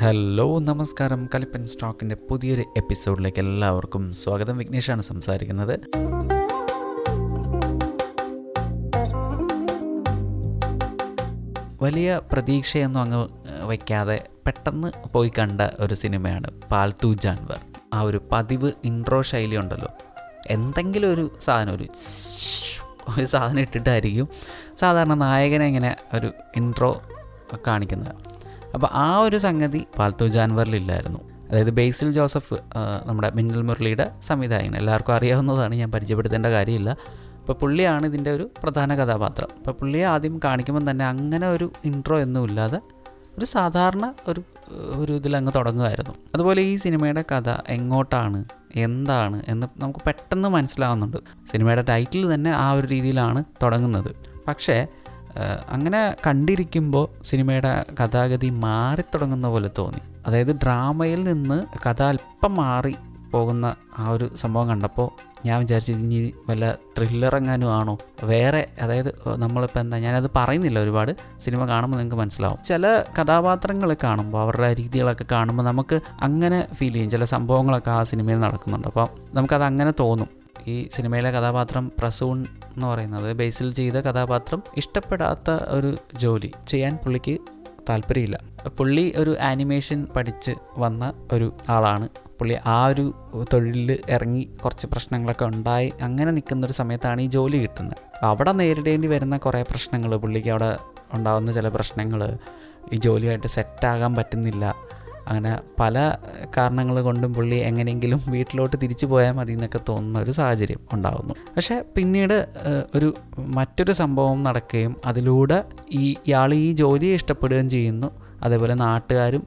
Hello നമസ്കാരം. കലിപ്പൻ സ്റ്റോക്കിന്റെ പുതിയൊരു എപ്പിസോഡിലേക്ക് എല്ലാവർക്കും സ്വാഗതം. വിഘ്നേഷാണ് സംസാരിക്കുന്നത്. വലിയ പ്രതീക്ഷയൊന്നും അങ്ങ് വയ്ക്കാതെ പെട്ടെന്ന് പോയി കണ്ട ഒരു സിനിമയാണ് പാൽത്തു ജാൻവർ. ആ ഒരു പതിവ് ഇൻട്രോ ശൈലി ഉണ്ടല്ലോ എന്തെങ്കിലും ഒരു സാധനം ഒരു ഒരു സാധനം ഇട്ടിട്ടായിരിക്കും സാധാരണ നായകനെ ഇങ്ങനെ ഒരു ഇൻട്രോ കാണിക്കുന്നത്. അപ്പോൾ ആ ഒരു സംഗതി പാൽത്തു ജാൻവറിലില്ലായിരുന്നു. അതായത് ബേസിൽ ജോസഫ് നമ്മുടെ മിന്നൽ മുരളിയുടെ സംവിധായകൻ. എല്ലാവർക്കും അറിയാവുന്നതാണ് ഞാൻ പരിചയപ്പെടുത്തേണ്ട കാര്യമില്ല. അപ്പോൾ പുള്ളിയാണ് ഇതിന്റെ ഒരു പ്രധാന കഥാപാത്രം. അപ്പോൾ പുള്ളിയെ ആദ്യം കാണിക്കുമ്പോൾ തന്നെ അങ്ങനെ ഒരു ഇൻട്രോ ഒന്നും ഇല്ലാതെ ഒരു സാധാരണ ഒരു ഒരു ഇതിലങ്ങ് തുടങ്ങുമായിരുന്നു. അതുപോലെ ഈ സിനിമയുടെ കഥ എങ്ങോട്ടാണ് എന്താണ് എന്ന് നമുക്ക് പെട്ടെന്ന് മനസ്സിലാവുന്നുണ്ട്. സിനിമയുടെ ടൈറ്റിൽ തന്നെ ആ ഒരു രീതിയിലാണ് തുടങ്ങുന്നത്. പക്ഷേ അങ്ങനെ കണ്ടിരിക്കുമ്പോൾ സിനിമയുടെ കഥാഗതി മാറിത്തുടങ്ങുന്ന പോലെ തോന്നി. അതായത് ഡ്രാമയിൽ നിന്ന് കഥ അല്പം മാറി പോകുന്ന ആ ഒരു സംഭവം കണ്ടപ്പോൾ ഞാൻ വിചാരിച്ചു ഇനി വല്ല ത്രില്ലർ എങ്ങാനും ആണോ? വേറെ അതായത് നമ്മളിപ്പോൾ എന്താ ഞാനത് പറയുന്നില്ല ഒരുപാട്. സിനിമ കാണുമ്പോൾ നിങ്ങൾക്ക് മനസ്സിലാവും. ചില കഥാപാത്രങ്ങൾ കാണുമ്പോൾ അവരുടെ രീതികളൊക്കെ കാണുമ്പോൾ നമുക്ക് അങ്ങനെ ഫീൽ ചെയ്യും. ചില സംഭവങ്ങളൊക്കെ ആ സിനിമയിൽ നടക്കുന്നുണ്ട്. അപ്പോൾ നമുക്കത് അങ്ങനെ തോന്നും. ഈ സിനിമയിലെ കഥാപാത്രം പ്രസൂൺ എന്ന് പറയുന്നത് ബേസിൽ ചെയ്ത കഥാപാത്രം ഇഷ്ടപ്പെടാത്ത ഒരു ജോലി ചെയ്യാൻ പുള്ളിക്ക് താല്പര്യമില്ല. പുള്ളി ഒരു ആനിമേഷൻ പഠിച്ച് വന്ന ഒരു ആളാണ്. പുള്ളി ആ ഒരു തൊഴിലിൽ ഇറങ്ങി കുറച്ച് പ്രശ്നങ്ങളൊക്കെ ഉണ്ടായി. അങ്ങനെ നിൽക്കുന്ന ഒരു സമയത്താണ് ഈ ജോലി കിട്ടുന്നത്. അവിടെ നേരിടേണ്ടി വരുന്ന കുറേ പ്രശ്നങ്ങൾ പുള്ളിക്ക് അവിടെ ഉണ്ടാകുന്ന ചില പ്രശ്നങ്ങൾ ഈ ജോലിയായിട്ട് സെറ്റാകാൻ പറ്റുന്നില്ല. അങ്ങനെ പല കാരണങ്ങൾ കൊണ്ടും പുള്ളി എങ്ങനെയെങ്കിലും വീട്ടിലോട്ട് തിരിച്ചു പോയാൽ മതി എന്നൊക്കെ തോന്നുന്ന ഒരു സാഹചര്യം ഉണ്ടാകുന്നു പക്ഷേ പിന്നീട് ഒരു മറ്റൊരു സംഭവം നടക്കുകയും അതിലൂടെ ഈ ഇയാൾ ഈ ജോലിയെ ഇഷ്ടപ്പെടുകയും ചെയ്യുന്നു. അതേപോലെ നാട്ടുകാരും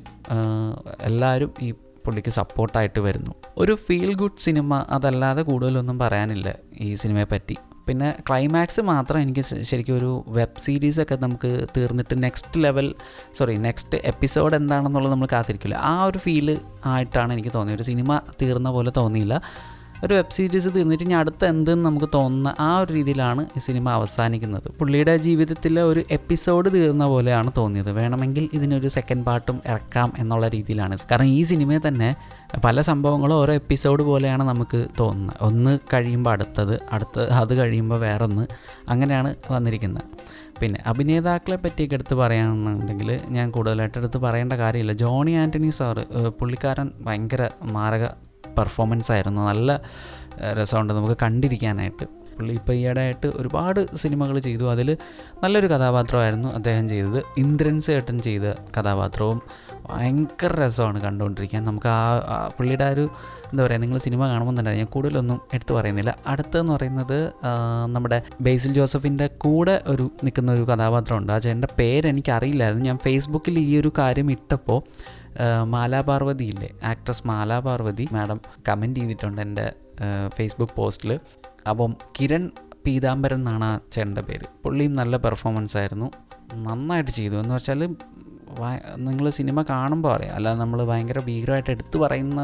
എല്ലാവരും ഈ പുള്ളിക്ക് സപ്പോർട്ടായിട്ട് വരുന്നു. ഒരു ഫീൽ ഗുഡ് സിനിമ അതല്ലാതെ കൂടുതലൊന്നും പറയാനില്ല ഈ സിനിമയെ പറ്റി പിന്നെ ക്ലൈമാക്സ് മാത്രം എനിക്ക് ശരിക്കും ഒരു വെബ് സീരീസൊക്കെ നമുക്ക് തീർന്നിട്ട് next level sorry next episode എന്താണെന്നുള്ളത് നമ്മൾ കാത്തിരിക്കില്ല. ആ ഒരു ഫീൽ ആയിട്ടാണ് എനിക്ക് തോന്നിയത്. ഒരു സിനിമ തീർന്ന പോലെ തോന്നിയില്ല. ഒരു വെബ് സീരീസ് തീർന്നിട്ട് ഇനി അടുത്ത എന്തെന്ന് നമുക്ക് തോന്നുന്ന ആ ഒരു രീതിയിലാണ് ഈ സിനിമ അവസാനിക്കുന്നത്. പുള്ളിയുടെ ജീവിതത്തിലെ ഒരു എപ്പിസോഡ് തീർന്ന പോലെയാണ് തോന്നിയത്. വേണമെങ്കിൽ ഇതിനൊരു സെക്കൻഡ് പാർട്ടും ഇറക്കാം എന്നുള്ള രീതിയിലാണ്. കാരണം ഈ സിനിമയെ തന്നെ പല സംഭവങ്ങളും ഓരോ എപ്പിസോഡ് പോലെയാണ് നമുക്ക് തോന്നുന്നത്. ഒന്ന് കഴിയുമ്പോൾ അടുത്തത് അടുത്ത് അത് കഴിയുമ്പോൾ വേറൊന്ന് അങ്ങനെയാണ് വന്നിരിക്കുന്നത്. പിന്നെ അഭിനേതാക്കളെ പറ്റിയൊക്കെ എടുത്ത് പറയുകയാണെന്നുണ്ടെങ്കിൽ ഞാൻ കൂടുതലായിട്ട് എടുത്ത് പറയേണ്ട കാര്യമില്ല. ജോണി ആന്റണി സാറ് പുള്ളിക്കാരൻ ഭയങ്കര മാരക പെർഫോമൻസ് ആയിരുന്നു. നല്ല രസമുണ്ട് നമുക്ക് കണ്ടിരിക്കാനായിട്ട്. പുള്ളി ഇപ്പോൾ ഈയിടെയായിട്ട് ഒരുപാട് സിനിമകൾ ചെയ്തു. അതിൽ നല്ലൊരു കഥാപാത്രമായിരുന്നു അദ്ദേഹം ചെയ്തത്. ഇന്ദ്രൻ സേട്ടൻ ചെയ്ത കഥാപാത്രവും ഭയങ്കര രസമാണ് കണ്ടുകൊണ്ടിരിക്കാൻ. നമുക്ക് ആ പുള്ളിയുടെ ആ ഒരു എന്താ പറയുക നിങ്ങൾ സിനിമ കാണുമ്പോൾ ഞാൻ കൂടുതലൊന്നും എടുത്തു പറയുന്നില്ല. അടുത്തെന്ന് പറയുന്നത് നമ്മുടെ ബേസിൽ ജോസഫിന്റെ കൂടെ ഒരു നിൽക്കുന്ന ഒരു കഥാപാത്രമുണ്ട്. ആ ചേട്ടന്റെ പേരെനിക്കറിയില്ലായിരുന്നു. ഞാൻ ഫേസ്ബുക്കിൽ ഈ ഒരു കാര്യം ഇട്ടപ്പോൾ മാലാപാർവതി ഇല്ലേ? ആക്ട്രസ് മാലാപാർവതി മാഡം കമന്റ് ചെയ്തിട്ടുണ്ട് എന്റെ ഫേസ്ബുക്ക് പോസ്റ്റിൽ അപ്പം കിരൺ പീതാംബരൻ എന്നാണ് ആ ചേട്ടന്റെ പേര്. പുള്ളിയും നല്ല പെർഫോമൻസ് ആയിരുന്നു. നന്നായിട്ട് ചെയ്തു. എന്ന് വെച്ചാൽ നിങ്ങൾ സിനിമ കാണുമ്പോൾ അറിയാം. അല്ലാതെ നമ്മൾ ഭയങ്കര ഭീകരമായിട്ട് എടുത്തു പറയുന്ന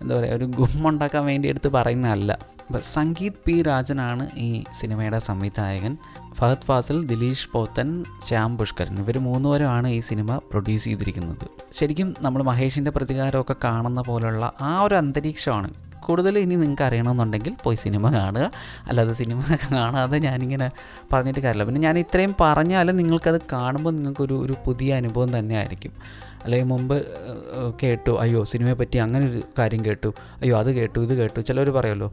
എന്താ പറയുക ഒരു ഗുമ്മുണ്ടാക്കാൻ വേണ്ടി എടുത്ത് പറയുന്നതല്ല. അപ്പം സംഗീത് പി രാജനാണ് ഈ സിനിമയുടെ സംവിധായകൻ. ഫഹദ് ഫാസിൽ ദിലീഷ് പോത്തൻ ശ്യാം പുഷ്കരൻ ഇവർ മൂന്നുപേരുമാണ് ഈ സിനിമ പ്രൊഡ്യൂസ് ചെയ്തിരിക്കുന്നത്. ശരിക്കും നമ്മൾ മഹേഷിന്റെ പ്രതികാരമൊക്കെ കാണുന്ന പോലുള്ള ആ ഒരു അന്തരീക്ഷമാണ്. കൂടുതൽ ഇനി നിങ്ങൾക്ക് അറിയണമെന്നുണ്ടെങ്കിൽ പോയി സിനിമ കാണുക. അല്ലാതെ സിനിമ കാണാതെ ഞാനിങ്ങനെ പറഞ്ഞിട്ട് കാര്യമില്ല. പിന്നെ ഞാൻ ഇത്രയും പറഞ്ഞാലും നിങ്ങൾക്കത് കാണുമ്പോൾ നിങ്ങൾക്കൊരു ഒരു പുതിയ അനുഭവം തന്നെ ആയിരിക്കും അല്ലെങ്കിൽ മുമ്പ് കേട്ടു അയ്യോ സിനിമയെ പറ്റി അങ്ങനെ ഒരു കാര്യം കേട്ടു. അയ്യോ അത് കേട്ടു ഇത് കേട്ടു. ചിലർ പറയുമല്ലോ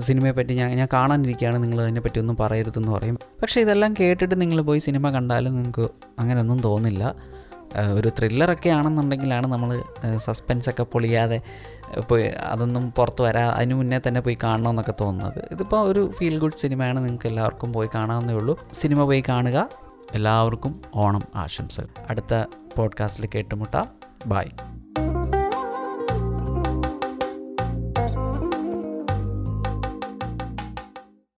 സിനിമയെ പറ്റി ഞാൻ ഞാൻ കാണാനിരിക്കുകയാണ്. നിങ്ങൾ അതിനെ പറ്റി ഒന്നും പറയരുതെന്ന് പറയും. പക്ഷേ ഇതെല്ലാം കേട്ടിട്ട് നിങ്ങൾ പോയി സിനിമ കണ്ടാലും നിങ്ങൾക്ക് അങ്ങനെയൊന്നും തോന്നില്ല. ഒരു ത്രില്ലറൊക്കെ ആണെന്നുണ്ടെങ്കിലാണ് നമ്മൾ സസ്പെൻസൊക്കെ പൊളിയാതെ പോയി അതൊന്നും പുറത്ത് വരാ അതിന് മുന്നേ തന്നെ പോയി കാണണമെന്നൊക്കെ തോന്നുന്നത്. ഇതിപ്പോൾ ഒരു ഫീൽ ഗുഡ് സിനിമയാണ്. നിങ്ങൾക്ക് എല്ലാവർക്കും പോയി കാണാവുന്നേ ഉള്ളൂ. സിനിമ പോയി കാണുക. എല്ലാവർക്കും ഓണം ആശംസകൾ. അടുത്ത പോഡ്കാസ്റ്റിൽ കേട്ടുമുട്ടാം. ബായ്